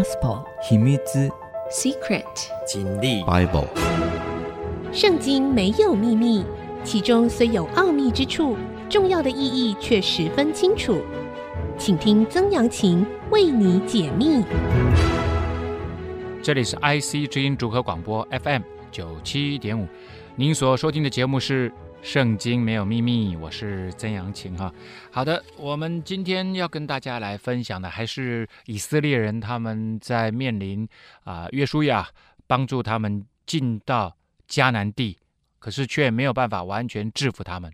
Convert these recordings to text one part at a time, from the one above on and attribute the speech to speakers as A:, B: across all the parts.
A: Gospel
B: 秘密
C: Secret
D: 经历
B: Bible
E: 圣经没有秘密，其中虽有奥秘之处，重要的意义却十分清楚。请听曾阳晴为你解密。
F: 这里是 IC 之音主客广播 FM 九七点五，您所收听的节目是。圣经没有秘密，我是曾阳晴哈。好的，我们今天要跟大家来分享的还是以色列人他们在面临啊、约书亚帮助他们进到迦南地，可是却没有办法完全制服他们。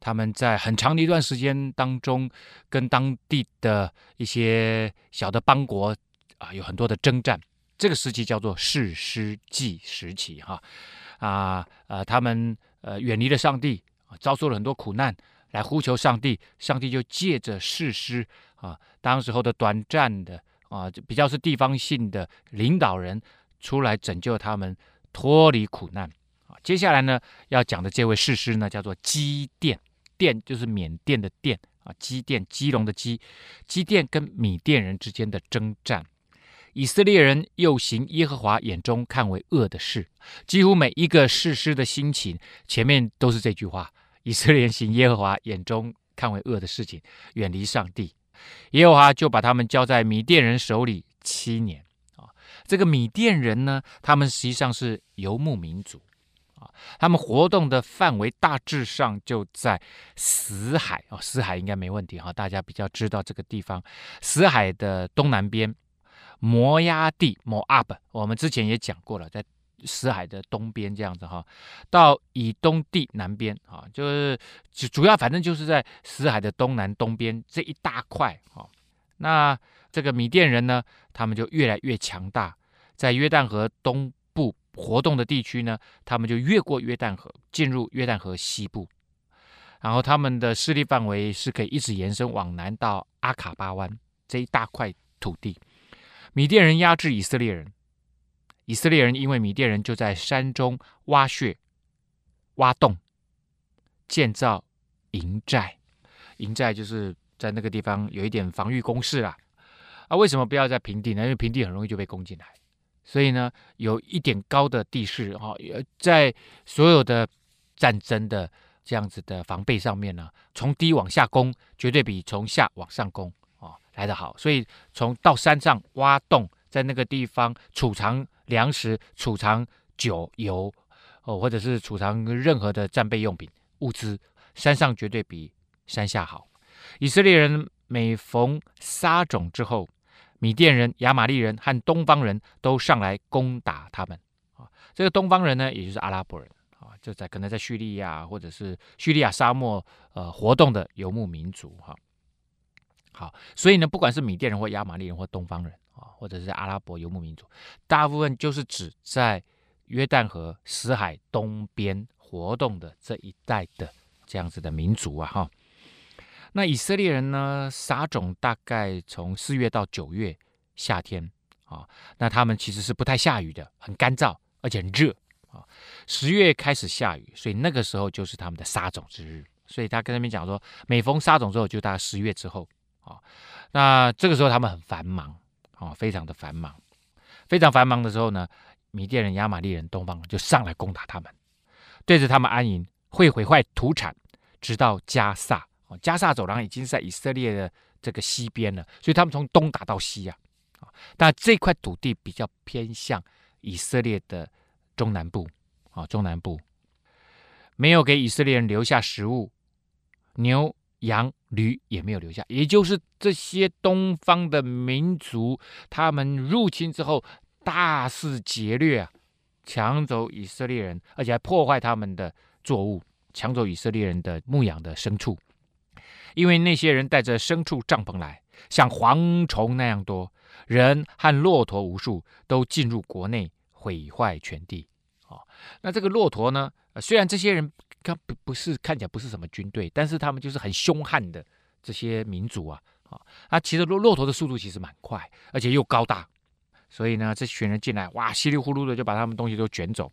F: 他们在很长的一段时间当中，跟当地的一些小的邦国啊、有很多的征战。这个时期叫做士师记时期哈啊呃他们。呃，远离了上帝啊，遭受了很多苦难，来呼求上帝，上帝就借着士师啊，当时候的短暂的啊，比较是地方性的领导人出来拯救他们脱离苦难啊。接下来呢，要讲的这位士师呢，叫做基甸，甸就是缅甸的甸啊，基甸，基隆的基，基甸跟米甸人之间的征战。以色列人又行耶和华眼中看为恶的事，几乎每一个士师的心情前面都是这句话：以色列人行耶和华眼中看为恶的事情，远离上帝。耶和华就把他们交在米甸人手里七年。啊，这个米甸人呢，他们实际上是游牧民族，啊，他们活动的范围大致上就在死海啊，死海应该没问题哈，大家比较知道这个地方，死海的东南边。摩押地 Moab，我们之前也讲过了，在死海的东边这样子哈，到以东地南边啊，就是主主要反正就是在死海的东南东边这一大块啊。那这个米甸人呢，他们就越来越强大，在约旦河东部活动的地区呢，他们就越过约旦河，进入约旦河西部，然后他们的势力范围是可以一直延伸往南到阿卡巴湾这一大块土地。米甸人压制以色列人，以色列人因为米甸人就在山中挖穴、挖洞、建造营寨。营寨就是在那个地方有一点防御工事啦。啊，为什么不要在平地呢？因为平地很容易就被攻进来。所以呢，有一点高的地势哈，在所有的战争的这样子的防备上面呢，从低往下攻绝对比从下往上攻。来得好，所以从到山上挖洞，在那个地方储藏粮食、储藏酒油，哦，或者是储藏任何的战备用品物资，山上绝对比山下好。以色列人每逢撒种之后，米甸人、亚玛力人和东方人都上来攻打他们。啊，这个东方人呢，也就是阿拉伯人啊，就在可能在叙利亚或者是叙利亚沙漠呃活动的游牧民族哈。好，所以呢，不管是米甸人或亚玛力人或东方人啊，或者是阿拉伯游牧民族，大部分就是指在约旦河死海东边活动的这一带的这样子的民族啊，哈。那以色列人呢，撒种大概从四月到九月夏天啊，那他们其实是不太下雨的，很干燥而且很热啊。十月开始下雨，所以那个时候就是他们的撒种之日。所以他跟他们讲说，每逢撒种之后，就大概十月之后。啊，那这个时候他们很繁忙，啊，非常的繁忙，非常繁忙的时候呢，米甸人、亚玛力人、东方人就上来攻打他们，对着他们安营，会毁坏土产，直到加萨。哦，加萨走廊已经在以色列的这个西边了，所以他们从东打到西呀，啊，但这块土地比较偏向以色列的中南部，啊，中南部没有给以色列人留下食物，牛。羊驴也没有留下，也就是这些东方的民族，他们入侵之后大肆劫掠啊，抢走以色列人，而且还破坏他们的作物，抢走以色列人的牧养的牲畜。因为那些人带着牲畜帐篷来，像蝗虫那样多，人和骆驼无数，都进入国内，毁坏全地。哦，那这个骆驼呢？虽然这些人。他不不是看起来不是什么军队，但是他们就是很凶悍的这些民族啊啊！啊，骑着骆骆驼的速度其实蛮快，而且又高大，所以呢，这群人进来，哇，稀里呼噜的就把他们东西都卷走。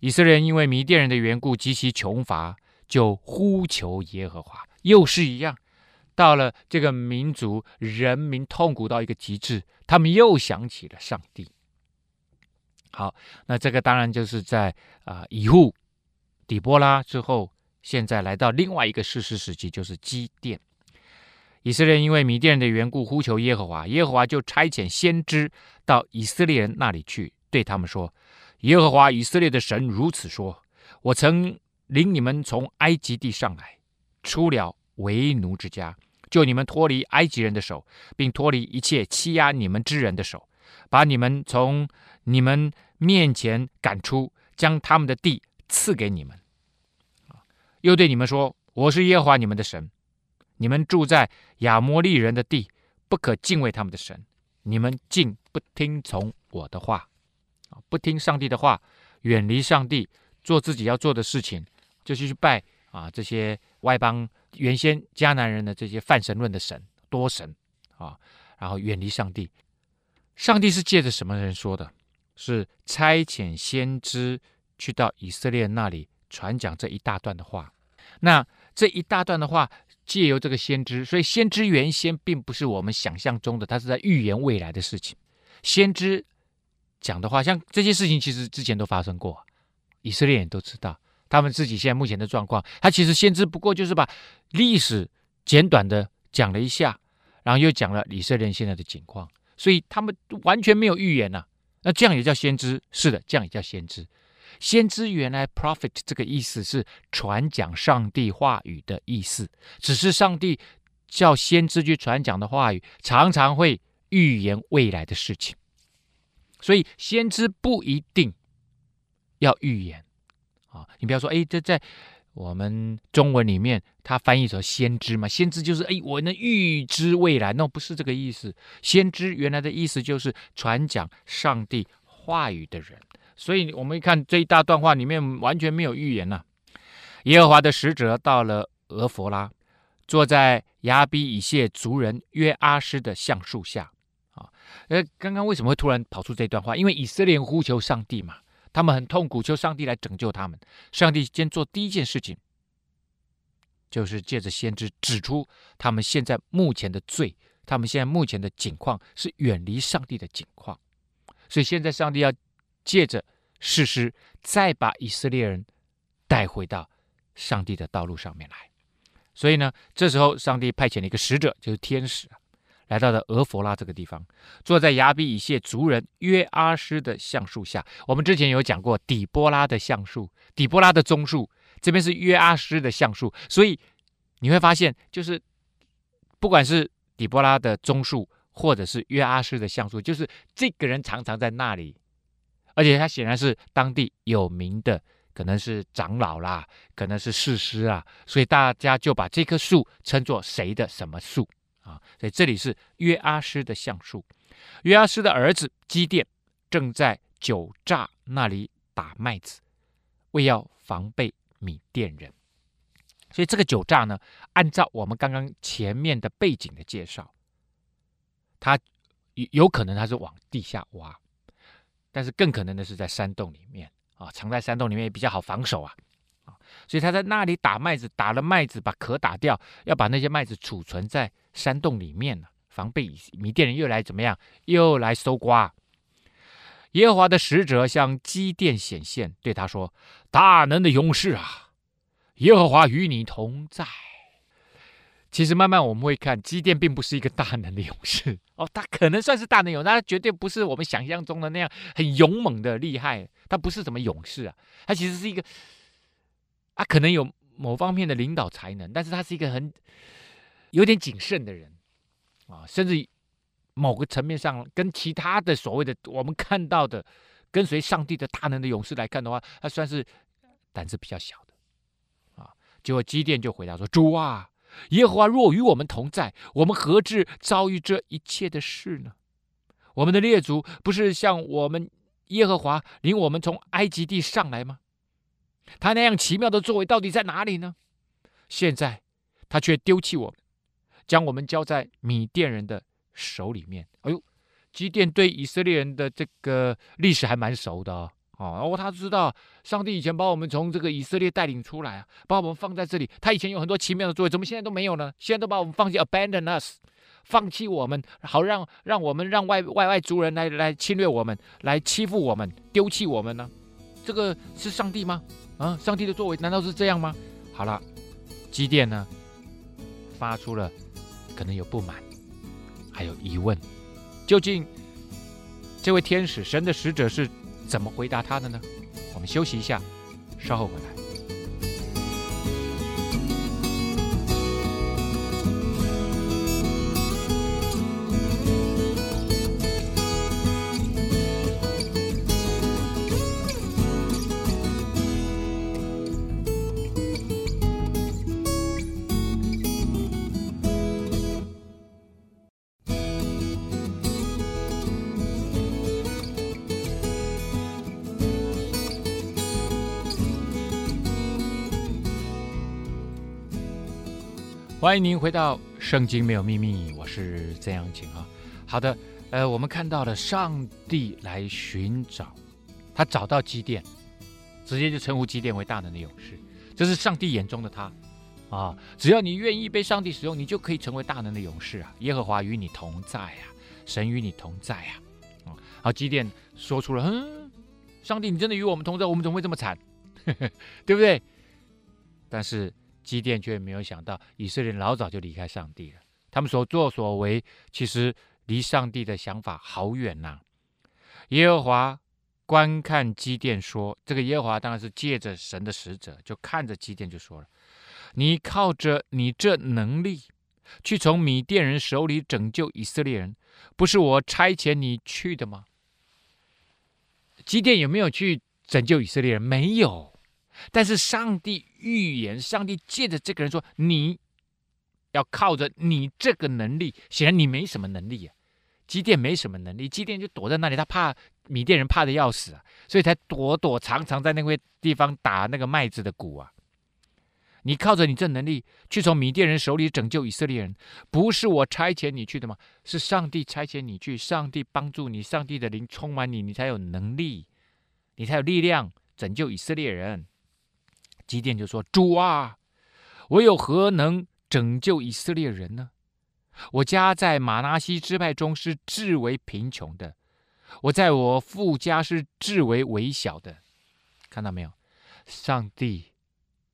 F: 以色列人因为迷甸人的缘故极其穷乏，就呼求耶和华，又是一样，到了这个民族人民痛苦到一个极致，他们又想起了上帝。好，那这个当然就是在啊、呃、以户、底波拉之后，现在来到另外一个事实时期，就是基甸。以色列因为米甸人的缘故呼求耶和华，耶和华就差遣先知到以色列人那里去，对他们说：“耶和华以色列的神如此说：我曾领你们从埃及地上来，出了为奴之家，救你们脱离埃及人的手，并脱离一切欺压你们之人的手，把你们从你们面前赶出，将他们的地赐给你们。又对你们说：我是耶和华你们的神。”你们住在亚摩利人的地，不可敬畏他们的神。你们竟不听从我的话，啊，不听上帝的话，远离上帝，做自己要做的事情，就是去拜啊这些外邦原先迦南人的这些泛神论的神多神啊，然后远离上帝。上帝是借着什么人说的？是差遣先知去到以色列那里传讲这一大段的话。那这一大段的话。借由这个先知，所以先知原先并不是我们想象中的，他是在预言未来的事情。先知讲的话，像这些事情其实之前都发生过，以色列人都知道他们自己现在目前的状况。他其实先知不过就是把历史简短的讲了一下，然后又讲了以色列人现在的情况，所以他们完全没有预言呐、啊。那这样也叫先知？是的，这样也叫先知。先知原来 prophet 这个意思是传讲上帝话语的意思，只是上帝叫先知去传讲的话语，常常会预言未来的事情，所以先知不一定要预言啊。你不要说，哎，这在我们中文里面，他翻译成先知嘛，先知就是哎，我能预知未来，那不是这个意思。先知原来的意思就是传讲上帝话语的人。所以，我们一看这一大段话里面完全没有预言呐、耶和华的使者到了俄弗拉，坐在亚比以谢族人约阿施的橡树下。啊，呃，刚刚为什么会突然跑出这段话？因为以色列人呼求上帝嘛，他们很痛苦，求上帝来拯救他们。上帝先做第一件事情，就是借着先知指出他们现在目前的罪，他们现在目前的境况是远离上帝的境况。所以现在上帝要。借着士师，再把以色列人带回到上帝的道路上面来。所以呢，这时候上帝派遣了一个使者，就是天使，来到了俄弗拉这个地方，坐在亚比以谢族人约阿施的橡树下。我们之前有讲过底波拉的橡树，底波拉的棕树，这边是约阿施的橡树。所以你会发现，就是不管是底波拉的棕树，或者是约阿施的橡树，就是这个人常常在那里。而且他显然是当地有名的，可能是长老啦，可能是士师啊，所以大家就把这棵树称作谁的什么树啊？所以这里是约阿施的橡树。约阿施的儿子基甸正在酒榨那里打麦子，为要防备米甸人。所以这个酒榨呢，按照我们刚刚前面的背景的介绍，他有有可能他是往地下挖。但是更可能的是在山洞里面啊，藏在山洞里面也比较好防守啊，所以他在那里打麦子，打了麦子把壳打掉，要把那些麦子储存在山洞里面呢，防备米甸人又来怎么样，又来搜刮。耶和华的使者向基甸显现，对他说：“大能的勇士啊，耶和华与你同在。”其实慢慢我们会看，基甸并不是一个大能的勇士 哦，他可能算是大能勇士，他绝对不是我们想象中的那样很勇猛的厉害，他不是什么勇士啊，他其实是一个，他可能有某方面的领导才能，但是他是一个很有点谨慎的人啊，甚至某个层面上跟其他的所谓的我们看到的跟随上帝的大能的勇士来看的话，他算是胆子比较小的啊。结果基甸就回答说：“主啊。”耶和华若与我们同在，我们何至遭遇这一切的事呢？我们的列祖不是像我们耶和华领我们从埃及地上来吗？他那样奇妙的作为到底在哪里呢？现在他却丢弃我们，将我们交在米甸人的手里面。哎呦，基甸对以色列人的这个历史还蛮熟的哦。哦，然后他知道上帝以前把我们从这个以色列带领出来啊，把我们放在这里。他以前有很多奇妙的作为，怎么现在都没有呢？现在都把我们放弃，abandon us，放弃我们，好让让我们让外外外族人来来侵略我们，来欺负我们，丢弃我们呢？这个是上帝吗？啊，上帝的作为难道是这样吗？好了，基甸呢，发出了可能有不满，还有疑问，究竟这位天使神的使者是？怎么回答他的呢？我们休息一下，稍后回来。欢迎您回到《圣经没有秘密》，我是曾阳晴啊。好的，呃，我们看到了上帝来寻找，他找到基甸，直接就称呼基甸为大能的勇士，这是上帝眼中的他啊。只要你愿意被上帝使用，你就可以成为大能的勇士啊。耶和华与你同在啊，神与你同在啊。啊，好，基甸说出了，嗯，上帝，你真的与我们同在，我们怎么会这么惨？对不对？但是。基甸却没有想到，以色列人老早就离开上帝了。他们所作所为，其实离上帝的想法好远呐、耶和华观看基甸说：“这个耶和华当然是借着神的使者，就看着基甸就说了：‘你靠着你这能力，去从米甸人手里拯救以色列人，不是我差遣你去的吗？’基甸有没有去拯救以色列人？没有。”但是上帝预言，上帝借着这个人说：“你要靠着你这个能力。”显然你没什么能力啊，基甸没什么能力，基甸就躲在那里，他怕米甸人怕的要死啊，所以才躲躲藏藏在那个地方打那个麦子的鼓啊。你靠着你这能力去从米甸人手里拯救以色列人，不是我差遣你去的吗？是上帝差遣你去，上帝帮助你，上帝的灵充满你，你才有能力，你才有力量拯救以色列人。基甸就说：“主啊，我有何能拯救以色列人呢？我家在玛拿西支派中是至为贫穷的，我在我父家是至为微小的。看到没有？上帝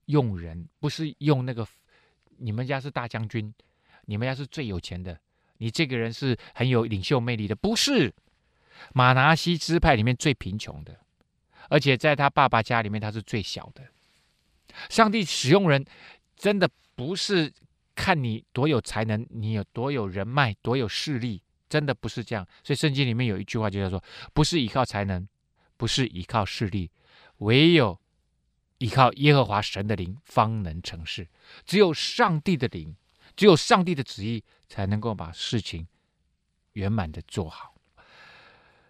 F: 用人，不是用那个你们家是大将军，你们家是最有钱的，你这个人是很有领袖魅力的，不是玛拿西支派里面最贫穷的，而且在他爸爸家里面他是最小的。”上帝使用人，真的不是看你多有才能，你有多有人脉，多有势力，真的不是这样。所以圣经里面有一句话就叫做：不是依靠才能，不是依靠势力，唯有依靠耶和华神的灵，方能成事。只有上帝的灵，只有上帝的旨意，才能够把事情圆满的做好。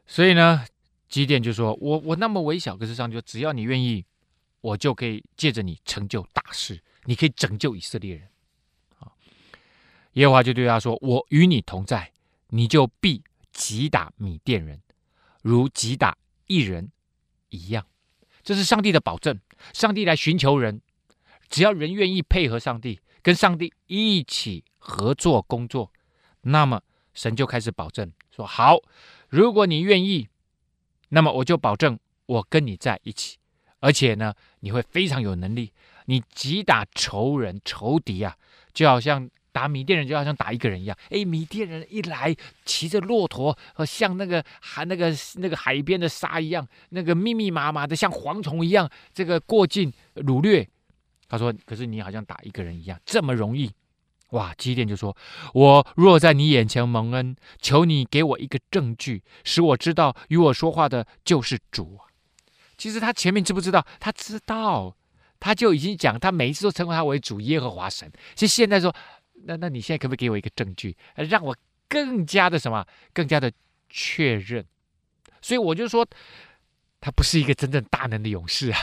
F: 所以呢，基甸就说：我我那么微小，可是上帝说，只要你愿意。我就可以借着你成就大事，你可以拯救以色列人。啊，耶和华就对他说：“我与你同在，你就必击打米甸人，如击打一人一样。”这是上帝的保证。上帝来寻求人，只要人愿意配合上帝，跟上帝一起合作工作，那么神就开始保证说：“好，如果你愿意，那么我就保证我跟你在一起。”而且呢，你会非常有能力。你击打仇人、仇敌啊，就好像打米甸人，就好像打一个人一样。哎，米甸人一来，骑着骆驼，和像那个海、那个那个海边的沙一样，那个密密麻麻的，像蝗虫一样，这个过境掳掠。他说：“可是你好像打一个人一样，这么容易。”哇！基甸就说：“我若在你眼前蒙恩，求你给我一个证据，使我知道与我说话的就是主。”其实他前面知不知道？他知道，他就已经讲，他每一次都称呼他为主耶和华神。其实现在说，那那你现在可不可以给我一个证据，让我更加的什么，更加的确认？所以我就说，他不是一个真正大能的勇士啊，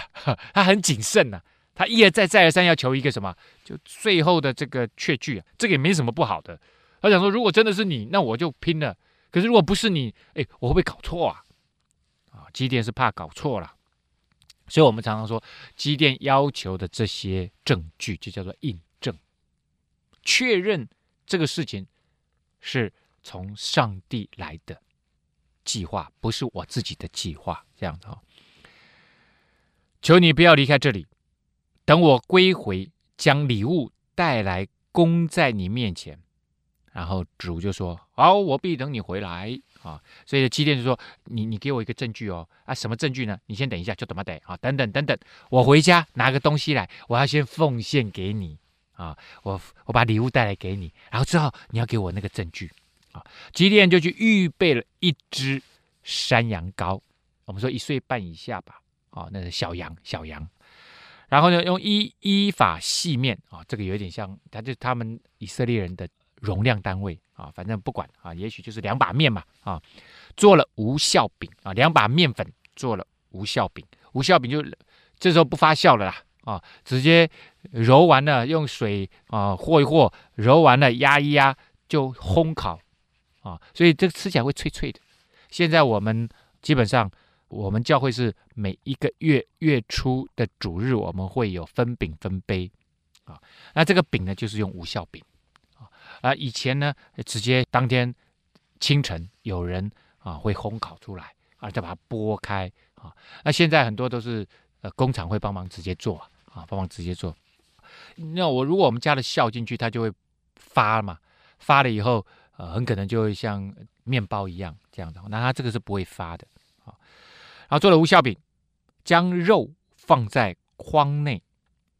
F: 他很谨慎呐、啊，他一而再再而三要求一个什么，就最后的这个确据啊，这个也没什么不好的。他想说，如果真的是你，那我就拼了。可是如果不是你，哎，我会不会搞错啊？啊，基甸是怕搞错了。所以我们常常说，机电要求的这些证据就叫做印证，确认这个事情是从上帝来的计划，不是我自己的计划。这样的哈，求你不要离开这里，等我归回，将礼物带来供在你面前。然后主就说：“好，我必等你回来。”啊，所以基甸就说：“你你给我一个证据哦，啊，什么证据呢？你先等一下，就怎么得啊？等等等等，我回家拿个东西来，我要先奉献给你啊，我我把礼物带来给你，然后之后你要给我那个证据啊。”基甸就去预备了一只山羊羔，我们说一岁半以下吧，啊，那是小羊小羊，然后呢，用依依法细面啊，这个有点像，他就他们以色列人的。容量单位啊，反正不管啊，也许就是两把面嘛啊，做了无效饼啊，两把面粉做了无效饼，无效饼就这时候不发酵了啦啊，直接揉完了用水啊和一和，揉完了压一压就烘烤啊，所以这个吃起来会脆脆的。现在我们基本上我们教会是每一个月月初的主日，我们会有分饼分杯啊，那这个饼呢就是用无效饼。啊，以前呢，直接当天清晨有人啊会烘烤出来啊，再把它剥开啊。那现在很多都是呃工厂会帮忙直接做啊，帮忙直接做。那我如果我们加了酵进去，它就会发嘛，发了以后呃很可能就会像面包一样这样的。那它这个是不会发的啊。然后做了无酵饼，将肉放在筐内，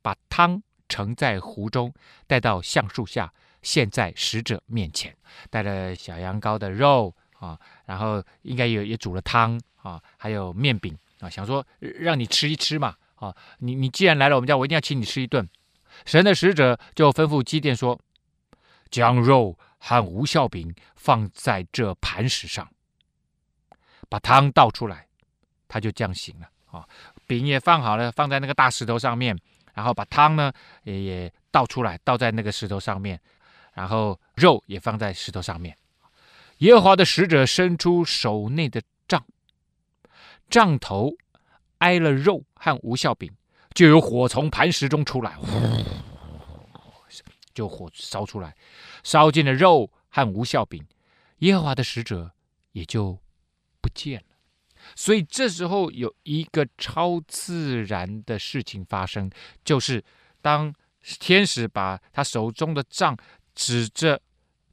F: 把汤盛在壶中，带到橡树下。献在使者面前，带了小羊羔的肉啊，然后应该也也煮了汤啊，还有面饼啊，想说让你吃一吃嘛啊，你你既然来了我们家，我一定要请你吃一顿。神的使者就吩咐基甸说：“将肉和无酵饼放在这磐石上，把汤倒出来。”他就这样行了啊，饼也放好了，放在那个大石头上面，然后把汤呢也也倒出来，倒在那个石头上面。然后肉也放在石头上面，耶和华的使者伸出手内的杖，杖头挨了肉和无效饼，就有火从磐石中出来，就火烧出来，烧尽了肉和无效饼，耶和华的使者也就不见了。所以这时候有一个超自然的事情发生，就是当天使把他手中的杖。指着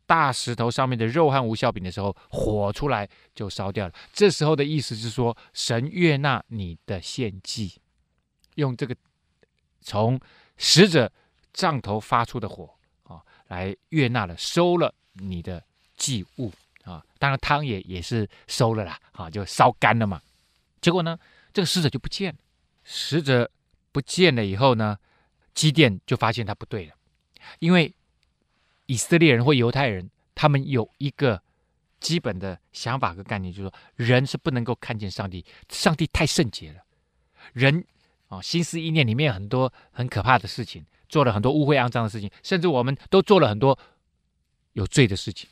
F: 大石头上面的肉和无酵饼的时候，火出来就烧掉了。这时候的意思是说，神悦纳你的献祭，用这个从使者杖头发出的火啊，来悦纳了，收了你的祭物啊。当然汤也也是收了啦，啊，就烧干了嘛。结果呢，这个使者就不见了。使者不见了以后呢，基甸就发现他不对了，因为。以色列人或犹太人，他们有一个基本的想法和概念，就是说，人是不能够看见上帝，上帝太圣洁了。人啊，心思意念里面很多很可怕的事情，做了很多污秽肮脏的事情，甚至我们都做了很多有罪的事情。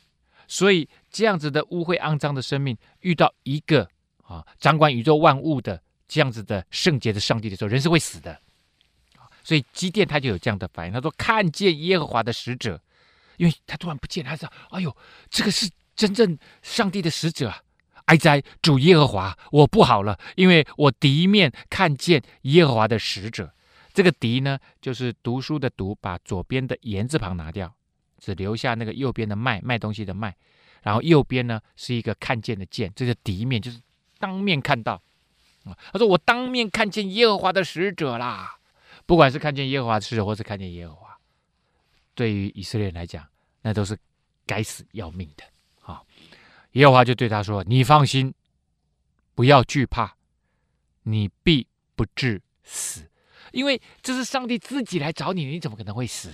F: 所以，这样子的污秽肮脏的生命，遇到一个啊掌管宇宙万物的这样子的圣洁的上帝的时候，人是会死的。所以基甸他就有这样的反应，他说：“看见耶和华的使者。”因为他突然不见，他说，哎呦，这个是真正上帝的使者！哀哉，主耶和华，我不好了，因为我第一面看见耶和华的使者。这个敌呢，就是读书的读，把左边的言字旁拿掉，只留下那个右边的卖卖东西的卖，然后右边呢是一个看见的见，这个敌面就是当面看到啊。他说我当面看见耶和华的使者啦，不管是看见耶和华的使者，或是看见耶和华。对于以色列人来讲，那都是该死要命的啊！耶和华就对他说：“你放心，不要惧怕，你必不至死，因为这是上帝自己来找你，你怎么可能会死？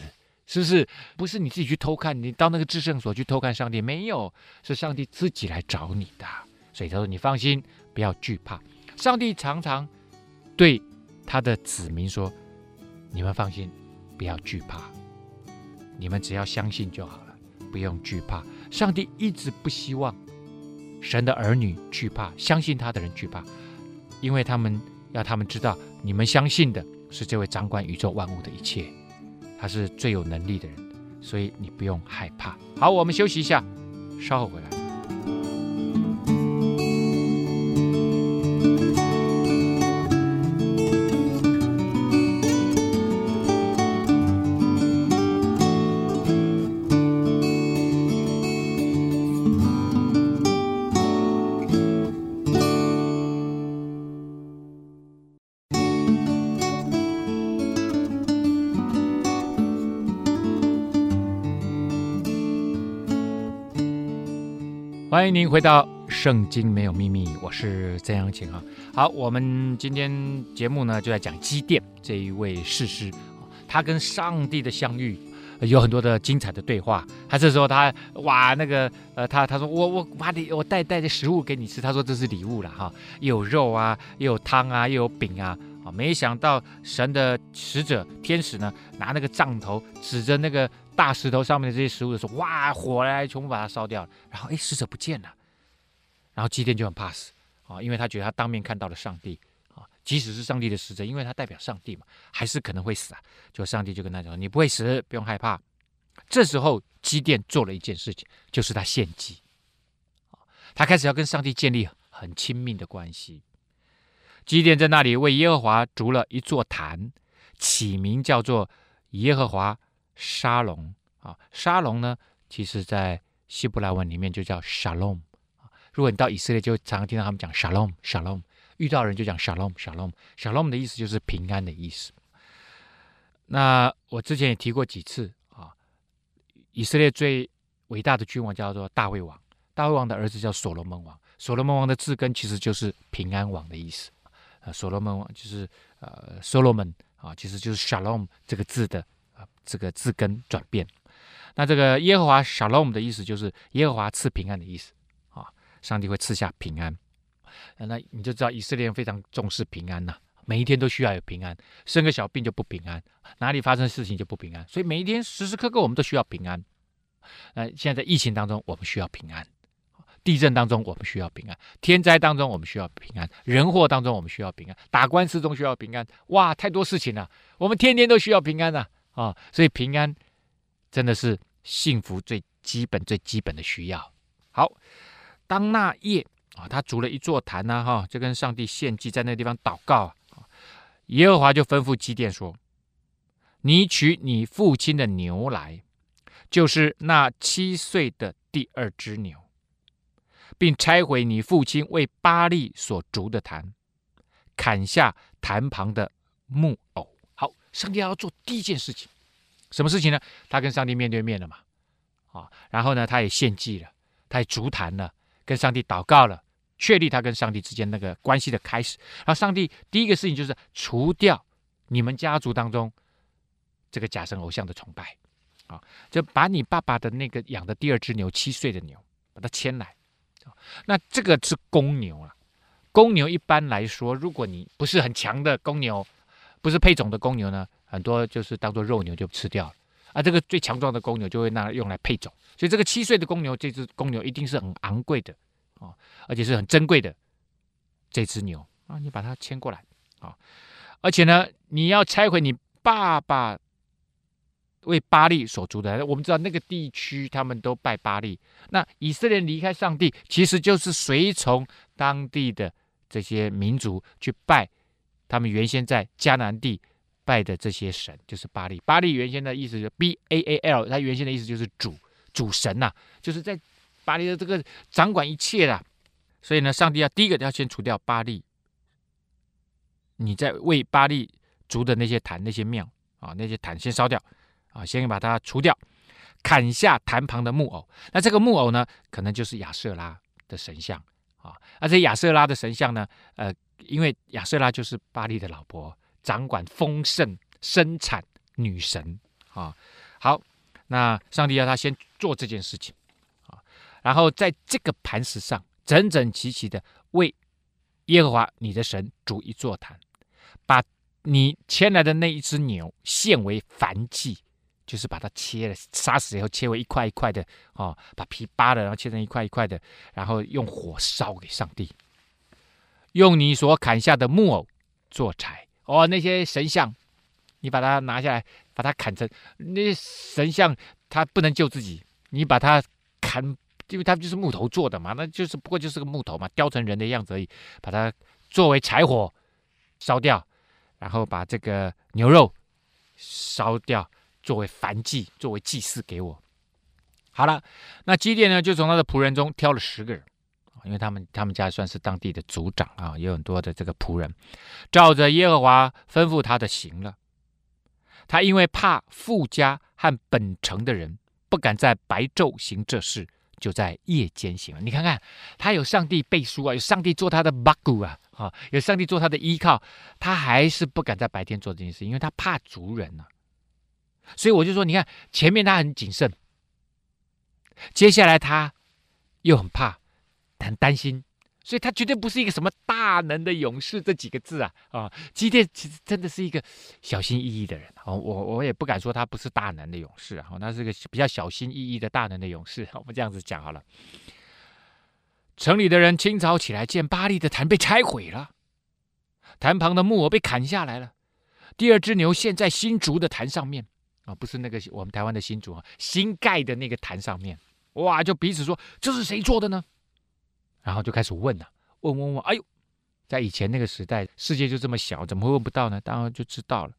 F: 是不是？不是你自己去偷看，你到那个至圣所去偷看上帝，没有，是上帝自己来找你的。所以他说：你放心，不要惧怕。上帝常常对他的子民说：你们放心，不要惧怕。”你们只要相信就好了，不用惧怕。上帝一直不希望神的儿女惧怕，相信他的人惧怕，因为他们要他们知道，你们相信的是这位掌管宇宙万物的一切，他是最有能力的人，所以你不用害怕。好，我们休息一下，稍后回来。欢迎您回到《圣经没有秘密》，我是曾阳晴啊。好，我们今天节目呢就在讲基甸这一位士师，他跟上帝的相遇有很多的精彩的对话。他这时候他哇那个呃他他说我我把你我带带的食物给你吃，他说这是礼物了哈，又有肉啊，又有汤啊，又有饼啊。啊，没想到神的使者天使呢拿那个杖头指着那个。大石头上面的这些食物的时候，哇，火来全部把它烧掉了。然后，哎，使者不见了。然后基甸就很怕死啊，因为他觉得他当面看到了上帝啊，即使是上帝的使者，因为他代表上帝嘛，还是可能会死啊。就上帝就跟他讲：“你不会死，不用害怕。”这时候，基甸做了一件事情，就是他献祭。他开始要跟上帝建立很亲密的关系。基甸在那里为耶和华筑了一座坛，起名叫做耶和华。沙龙啊，沙龙呢，其实在希伯来文里面就叫 Shalom。如果你到以色列，就常常听到他们讲 Shalom，Shalom。遇到人就讲 Shalom，Shalom，Shalom 的意思就是平安的意思。那我之前也提过几次啊，以色列最伟大的君王叫做大卫王，大卫王的儿子叫所罗门王，所罗门王的字根其实就是平安王的意思。呃，所罗门王就是呃，Solomon 啊，其实就是 Shalom 这个字的。这个字根转变，那这个耶和华沙龙的意思就是耶和华赐平安的意思啊，上帝会赐下平安，那你就知道以色列人非常重视平安呐，每一天都需要有平安，生个小病就不平安，哪里发生事情就不平安，所以每一天时时刻刻我们都需要平安。那，现在在疫情当中，我们需要平安；地震当中，我们需要平安；天灾当中，我们需要平安；人祸当中，我们需要平安；打官司中需要平安。哇，太多事情了，我们天天都需要平安呐。啊，啊所以平安真的是幸福最基本、最基本的需要。好，当那夜啊，他筑了一座坛呢，哈，就跟上帝献祭，在那地方祷告啊。耶和华就吩咐基甸说：“你取你父亲的牛来，就是那七岁的第二只牛，并拆毁你父亲为巴力所筑的坛，砍下坛旁的木偶。”上帝要做第一件事情，什么事情呢？他跟上帝面对面了嘛，啊，然后呢，他也献祭了，他也足坛了，跟上帝祷告了，确立他跟上帝之间那个关系的开始。然后上帝第一个事情就是除掉你们家族当中这个假神偶像的崇拜，啊，就把你爸爸的那个养的第二只牛，七岁的牛，把它牵来。那这个是公牛啊，公牛一般来说，如果你不是很强的公牛。不是配种的公牛呢，很多就是当做肉牛就吃掉了，啊，这个最强壮的公牛就会拿用来配种，所以这个七岁的公牛，这只公牛一定是很昂贵的啊，而且是很珍贵的这只牛啊，你把它牵过来啊，而且呢，你要拆毁你爸爸为巴力所筑的，我们知道那个地区他们都拜巴力，那以色列离开上帝，其实就是随从当地的这些民族去拜。他们原先在迦南地拜的这些神，就是巴力。巴力原先的意思是 B A A L，他原先的意思就是主主神呐、就是在巴力的这个掌管一切的。所以呢，上帝要第一个要先除掉巴力，你在为巴力族的那些坛、那些庙啊，那些坛先烧掉啊，先把它除掉，砍下坛旁的木偶。那这个木偶呢，可能就是亚瑟拉的神像啊。而且亚瑟拉的神像呢，呃。因为亚瑟拉就是巴力的老婆，掌管丰盛生产女神啊。好，那上帝要他先做这件事情啊，然后在这个磐石上整整齐齐的为耶和华你的神筑一座坛，把你牵来的那一只牛献为燔祭，就是把它切了，杀死以后切为一块一块的啊，把皮扒了，然后切成一块一块的，然后用火烧给上帝。用你所砍下的木偶做柴。哦，那些神像，你把它拿下来，把它砍成那些神像，它不能救自己，你把它砍，因为它就是木头做的嘛，那就是不过就是个木头嘛，雕成人的样子而已，把它作为柴火烧掉，然后把这个牛肉烧掉，作为燔祭，作为祭祀给我。好了，那基甸呢，就从他的仆人中挑了十个人，因为他们他们家算是当地的族长啊，有很多的这个仆人，照着耶和华吩咐他的行了。他因为怕富家和本城的人，不敢在白昼行这事，就在夜间行了。你看看，他有上帝背书啊，有上帝做他的巴谷啊，啊，有上帝做他的依靠，他还是不敢在白天做这件事，因为他怕族人呢、啊。所以我就说，你看前面他很谨慎。接下来他又很怕，很担心，所以他绝对不是一个什么大能的勇士这几个字啊啊！基甸其实真的是一个小心翼翼的人啊，我我也不敢说他不是大能的勇士啊，那是个比较小心翼翼的大能的勇士。我们这样子讲好了。城里的人清早起来，见巴黎的坛被拆毁了，坛旁的木偶被砍下来了，第二只牛献在新竹的坛上面啊，不是那个我们台湾的新竹啊，新盖的那个坛上面。哇！就彼此说，这是谁做的呢？然后就开始问了、问问问。哎呦，在以前那个时代，世界就这么小，怎么会问不到呢？当然就知道了，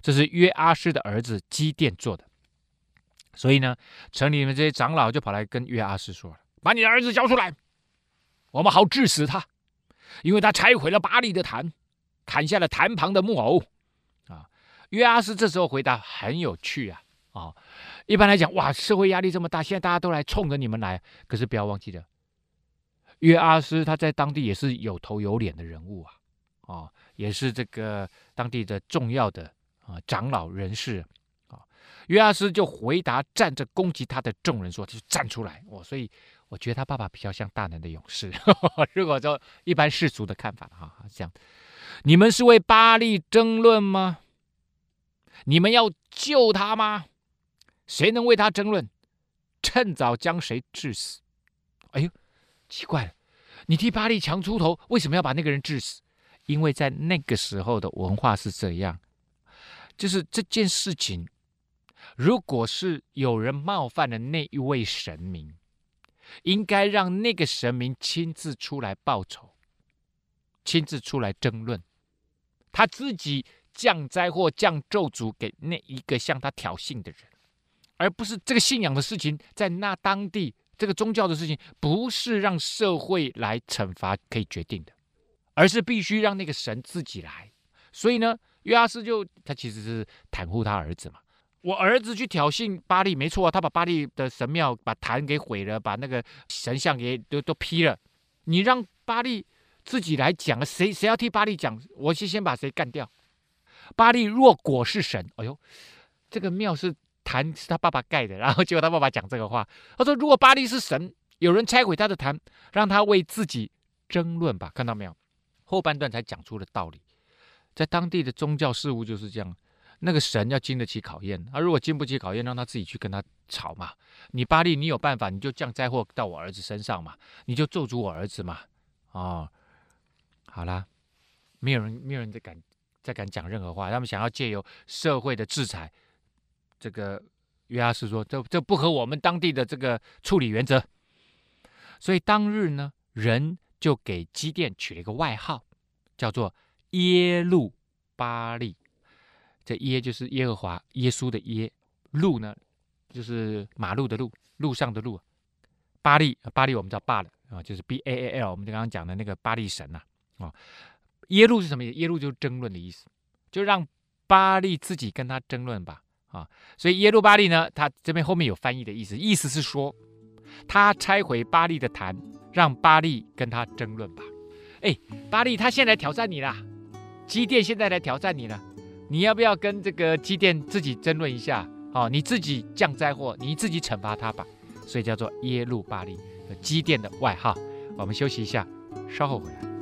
F: 这是约阿施的儿子基甸做的。所以呢，城里面这些长老就跑来跟约阿施说了：“把你的儿子交出来，我们好治死他，因为他拆毁了巴力的坛，砍下了坛旁的木偶。”啊，约阿施这时候回答很有趣啊，啊。一般来讲，哇，社会压力这么大，现在大家都来冲着你们来。可是不要忘记了，约阿斯他在当地也是有头有脸的人物啊，啊，也是这个当地的重要的啊长老人士啊。约阿斯就回答站着攻击他的众人说：“就站出来！”哦，所以我觉得他爸爸比较像大能的勇士。如果说一般世俗的看法哈，这样，你们是为巴力争论吗？你们要救他吗？谁能为他争论？趁早将谁治死？哎呦，奇怪了，你替巴力强出头，为什么要把那个人治死？因为在那个时候的文化是这样，就是这件事情，如果是有人冒犯了那一位神明，应该让那个神明亲自出来报仇，亲自出来争论，他自己降灾祸、降咒诅给那一个向他挑衅的人。而不是这个信仰的事情，在那当地这个宗教的事情，不是让社会来惩罚可以决定的，而是必须让那个神自己来。所以呢，约阿斯就他其实是袒护他儿子嘛。我儿子去挑衅巴力，没错啊，他把巴力的神庙、把坛给毁了，把那个神像给都都劈了。你让巴力自己来讲啊，谁谁要替巴力讲？我先先把谁干掉。巴力若果是神，哎呦，这个庙是。坛是他爸爸盖的，然后结果他爸爸讲这个话，他说：“如果巴力是神，有人拆毁他的坛，让他为自己争论吧。”看到没有？后半段才讲出了道理。在当地的宗教事务就是这样，那个神要经得起考验，他如果经不起考验，让他自己去跟他吵嘛。你巴力，你有办法，你就降灾祸到我儿子身上嘛，你就咒诅我儿子嘛。哦，好啦，没有人，没有人再敢再敢讲任何话，他们想要借由社会的制裁。这个约阿斯说：“这这不合我们当地的这个处理原则。”所以当日呢，人就给基甸取了一个外号，叫做耶路巴力。这耶就是耶和华，耶稣的耶；路呢，就是马路的路，路上的路。巴力，巴力我们知道罢了啊，就是 B A A L，我们就刚刚讲的那个巴力神呐啊。耶路是什么意思？耶路就是争论的意思，就让巴力自己跟他争论吧。啊，所以耶路巴利呢，他这边后面有翻译的意思，意思是说，他拆毁巴利的坛，让巴利跟他争论吧。哎，巴利他现在来挑战你啦，基甸现在来挑战你了，你要不要跟这个基甸自己争论一下？哦，你自己降灾祸，你自己惩罚他吧。所以叫做耶路巴力，基甸的外号。我们休息一下，稍后回来。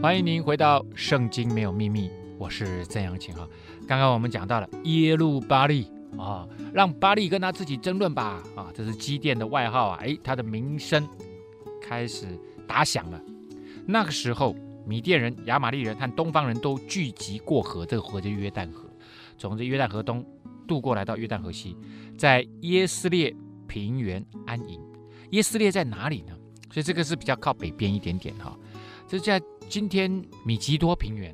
F: 欢迎您回到《圣经没有秘密》，我是曾阳晴哈。刚刚我们讲到了耶路巴利啊，让巴利跟他自己争论吧啊，这是基甸的外号啊，哎，他的名声开始打响了。那个时候，米甸人、亚玛力人和东方人都聚集过河，这个河就是约旦河，从这约旦河东渡过来到约旦河西，在耶斯列平原安营。耶斯列在哪里呢？所以这个是比较靠北边一点点哈。这在今天米吉多平原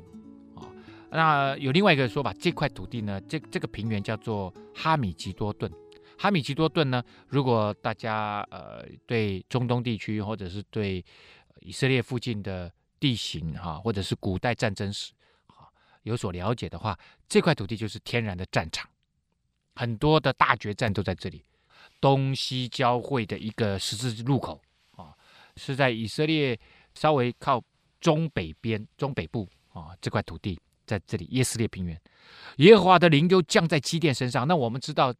F: 啊，那有另外一个说法，这块土地呢，这这个平原叫做哈米吉多顿。哈米吉多顿呢，如果大家呃对中东地区或者是对以色列附近的地形哈，或者是古代战争史啊有所了解的话，这块土地就是天然的战场，很多的大决战都在这里，东西交汇的一个十字路口啊，是在以色列。稍微靠中北边、中北部啊，这块土地在这里耶斯列平原，耶和华的灵就降在基甸身上。那我们知道，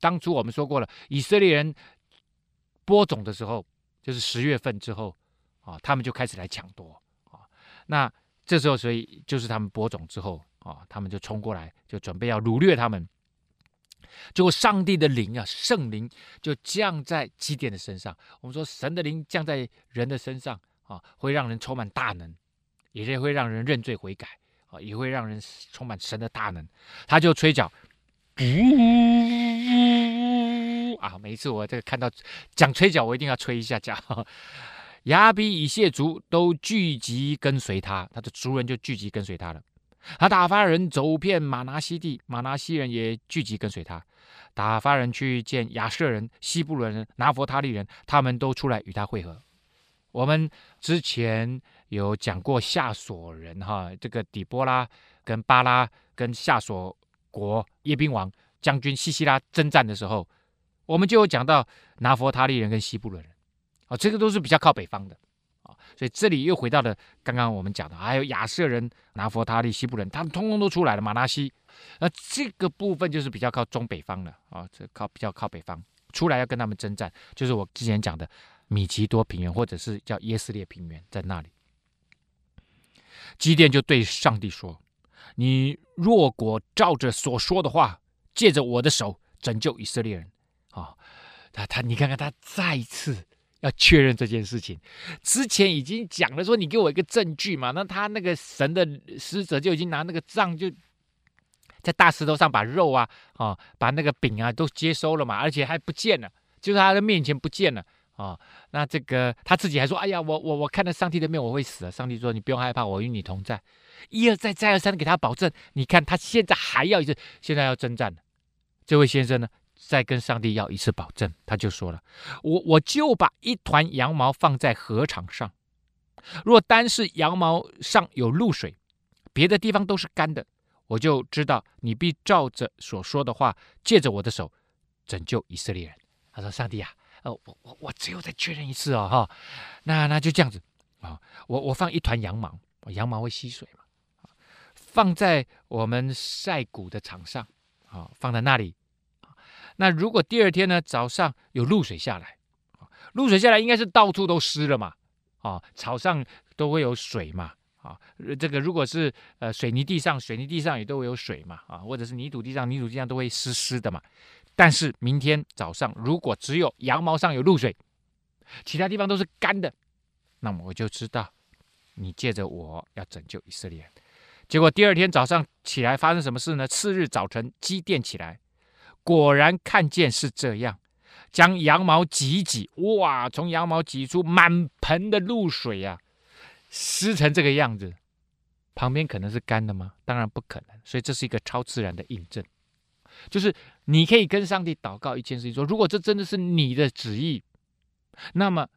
F: 当初我们说过了，以色列人播种的时候，就是十月份之后啊，他们就开始来抢夺啊。那这时候，所以就是他们播种之后啊，他们就冲过来，就准备要掳掠他们。结果上帝的灵啊，圣灵就降在基甸的身上。我们说，神的灵降在人的身上。啊，会让人充满大能，也是会让人认罪悔改啊，也会让人充满神的大能。他就吹角，呜啊！每一次我这个看到讲吹角，我一定要吹一下角。亚比以谢族都聚集跟随他，他的族人就聚集跟随他了。他打发人走遍玛拿西地，玛拿西人也聚集跟随他。打发人去见亚设人、西布伦人、拿弗他利人，他们都出来与他会合。我们之前有讲过夏索人哈，这个底波拉跟巴拉跟夏索国叶兵王将军西西拉征战的时候，我们就有讲到拿弗他利人跟西布伦人，啊，这个都是比较靠北方的啊，所以这里又回到了刚刚我们讲的，还有亚瑟人、拿弗他利、西布伦，他们通通都出来了。马拉西，那这个部分就是比较靠中北方的啊，这靠比较靠北方出来要跟他们征战，就是我之前讲的。米奇多平原，或者是叫耶斯列平原，在那里，基甸就对上帝说：“你若果照着所说的话，借着我的手拯救以色列人，啊、他他，你看看他再次要确认这件事情。之前已经讲了说，你给我一个证据嘛。那他那个神的使者就已经拿那个杖，就在大石头上把肉啊，啊、把那个饼啊都接收了嘛，而且还不见了，就在他的面前不见了。”啊、那这个他自己还说：“哎呀，我我我看到上帝的面，我会死了。”上帝说：“你不用害怕，我与你同在。”一而再，再而三的给他保证。你看他现在还要一次，现在要征战了。这位先生呢，再跟上帝要一次保证，他就说了：“我我就把一团羊毛放在禾场上，若单是羊毛上有露水，别的地方都是干的，我就知道你必照着所说的话，借着我的手拯救以色列人。”他说：“上帝啊。”哦，我我我只有再确认一次哦，哈，那那就这样子啊，我我放一团羊毛，羊毛会吸水嘛，放在我们晒谷的场上，啊，放在那里，那如果第二天呢早上有露水下来，露水下来应该是到处都湿了嘛，啊，草上都会有水嘛，啊，这个如果是呃水泥地上，水泥地上也都会有水嘛，啊，或者是泥土地上，泥土地上都会湿湿的嘛。但是明天早上，如果只有羊毛上有露水，其他地方都是干的，那么我就知道你借着我要拯救以色列。结果第二天早上起来发生什么事呢？次日早晨，基甸起来，果然看见是这样，将羊毛挤挤，哇，从羊毛挤出满盆的露水呀，湿成这个样子。旁边可能是干的吗？当然不可能，所以这是一个超自然的印证。就是你可以跟上帝祷告一件事情，说如果这真的是你的旨意，那么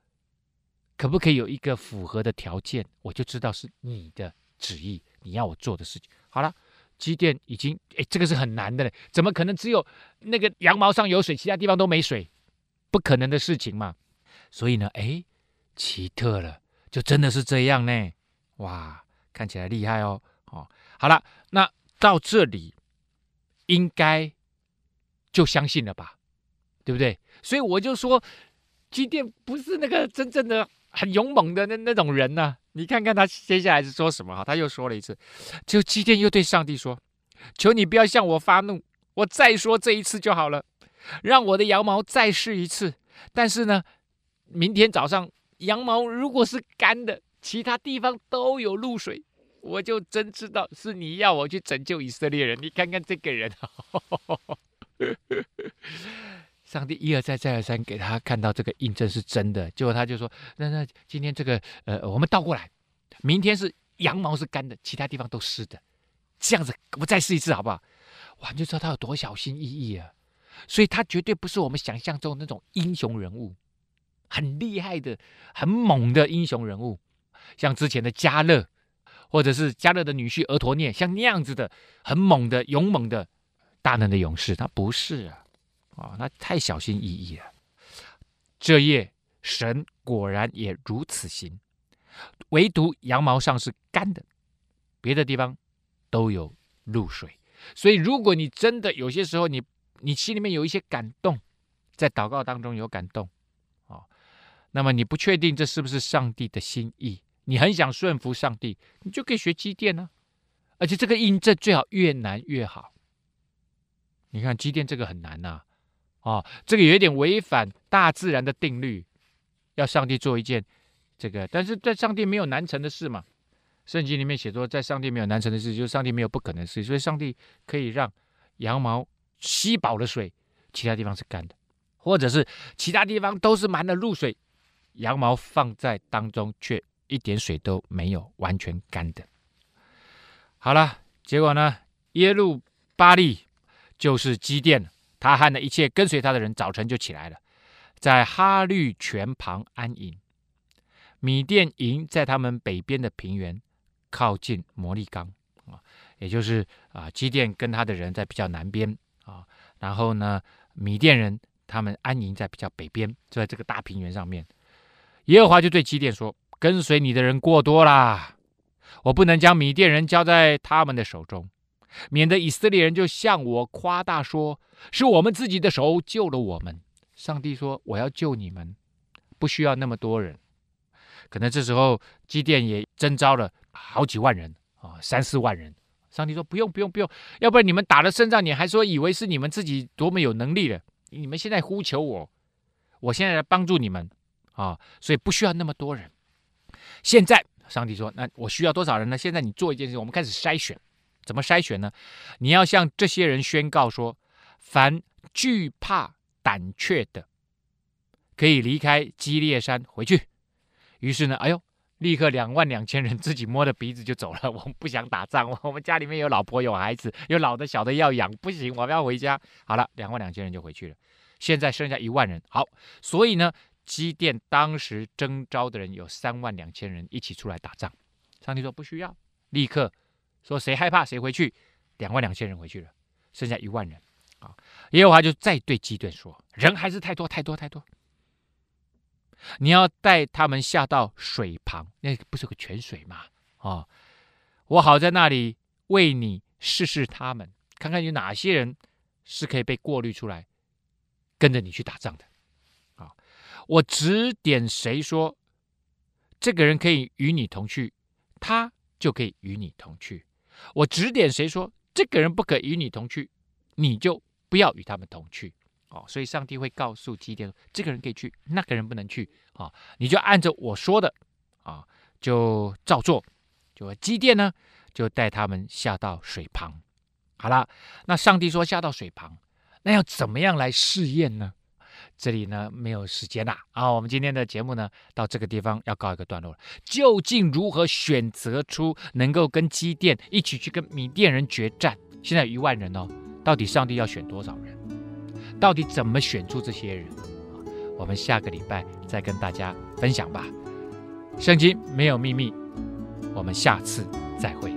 F: 可不可以有一个符合的条件，我就知道是你的旨意，你要我做的事情。好了，机电已经，哎，这个是很难的嘞，怎么可能只有那个羊毛上有水，其他地方都没水？不可能的事情嘛。所以呢，哎，奇特了，就真的是这样呢。哇，看起来厉害哦。哦，好了，那到这里。应该就相信了吧，对不对？所以我就说，基甸不是那个真正的很勇猛的那那种人呐、啊。你看看他接下来是说什么哈？他又说了一次，就基甸又对上帝说：“求你不要向我发怒，我再说这一次就好了，让我的羊毛再试一次。但是呢，明天早上羊毛如果是干的，其他地方都有露水，我就真知道是你要我去拯救以色列人。你看看这个人。”上帝一而再再而三给他看到这个印证是真的，结果他就说：“那那今天这个呃，我们倒过来，明天是羊毛是干的，其他地方都湿的，这样子我再试一次好不好？”哇，你就知道他有多小心翼翼啊！所以他绝对不是我们想象中那种英雄人物，很厉害的、很猛的英雄人物，像之前的加勒，或者是迦勒的女婿俄陀聂，像那样子的很猛的、勇猛的大能的勇士，他不是啊。啊、哦，那太小心翼翼了。这夜神果然也如此行，唯独羊毛上是干的，别的地方都有露水。所以，如果你真的有些时候你你心里面有一些感动，在祷告当中有感动，啊、哦，那么你不确定这是不是上帝的心意，你很想顺服上帝，你就可以学机电呢。而且这个印证最好越难越好。你看机电这个很难呐、啊。哦，这个有一点违反大自然的定律，要上帝做一件这个，但是在上帝没有难成的事嘛。圣经里面写说，在上帝没有难成的事，就是上帝没有不可能的事，所以上帝可以让羊毛吸饱了水，其他地方是干的，或者是其他地方都是满了露水，羊毛放在当中却一点水都没有，完全干的。好了，结果呢，耶路巴利就是基甸。他和那一切跟随他的人，早晨就起来了，在哈绿泉旁安营。米甸营在他们北边的平原，靠近摩利冈啊，也就是啊，基甸跟他的人在比较南边啊，然后呢，米甸人他们安营在比较北边，就在这个大平原上面。耶和华就对基甸说：“跟随你的人过多啦，我不能将米甸人交在他们的手中。”免得以色列人就向我夸大说，是我们自己的手救了我们。上帝说：“我要救你们，不需要那么多人。”可能这时候基甸也征召了好几万人啊，三四万人。上帝说：“不用，不用，不用，要不然你们打了胜仗，你还说以为是你们自己多么有能力了？你们现在呼求我，我现在来帮助你们啊，所以不需要那么多人。现在上帝说：“那我需要多少人呢？现在你做一件事，我们开始筛选。”怎么筛选呢？你要向这些人宣告说：凡惧怕胆怯的，可以离开基列山回去。于是呢，哎呦，立刻两万两千人自己摸着鼻子就走了。我们不想打仗，我们家里面有老婆有孩子，有老的小的要养，不行，我们要回家。好了，两万两千人就回去了。现在剩下一万人。好，所以呢，基甸当时征召的人有三万两千人一起出来打仗。上帝说不需要，立刻。说谁害怕谁回去，两万两千人回去了，剩下一万人啊。耶和华就再对基甸说：“人还是太多太多太多，你要带他们下到水旁，那不是个泉水吗？啊，我好在那里为你试试他们，看看有哪些人是可以被过滤出来，跟着你去打仗的。我指点谁说这个人可以与你同去，他就可以与你同去。”我指点谁说这个人不可与你同去，你就不要与他们同去哦。所以上帝会告诉基甸，这个人可以去，那个人不能去啊、哦。你就按照我说的啊、就照做。就基甸呢，就带他们下到水旁。好了，那上帝说下到水旁，那要怎么样来试验呢？这里呢，没有时间啦啊！我们今天的节目呢，到这个地方要告一个段落了。究竟如何选择出能够跟基甸一起去跟米甸人决战？现在一万人哦，到底上帝要选多少人？到底怎么选出这些人？我们下个礼拜再跟大家分享吧。圣经没有秘密，我们下次再会。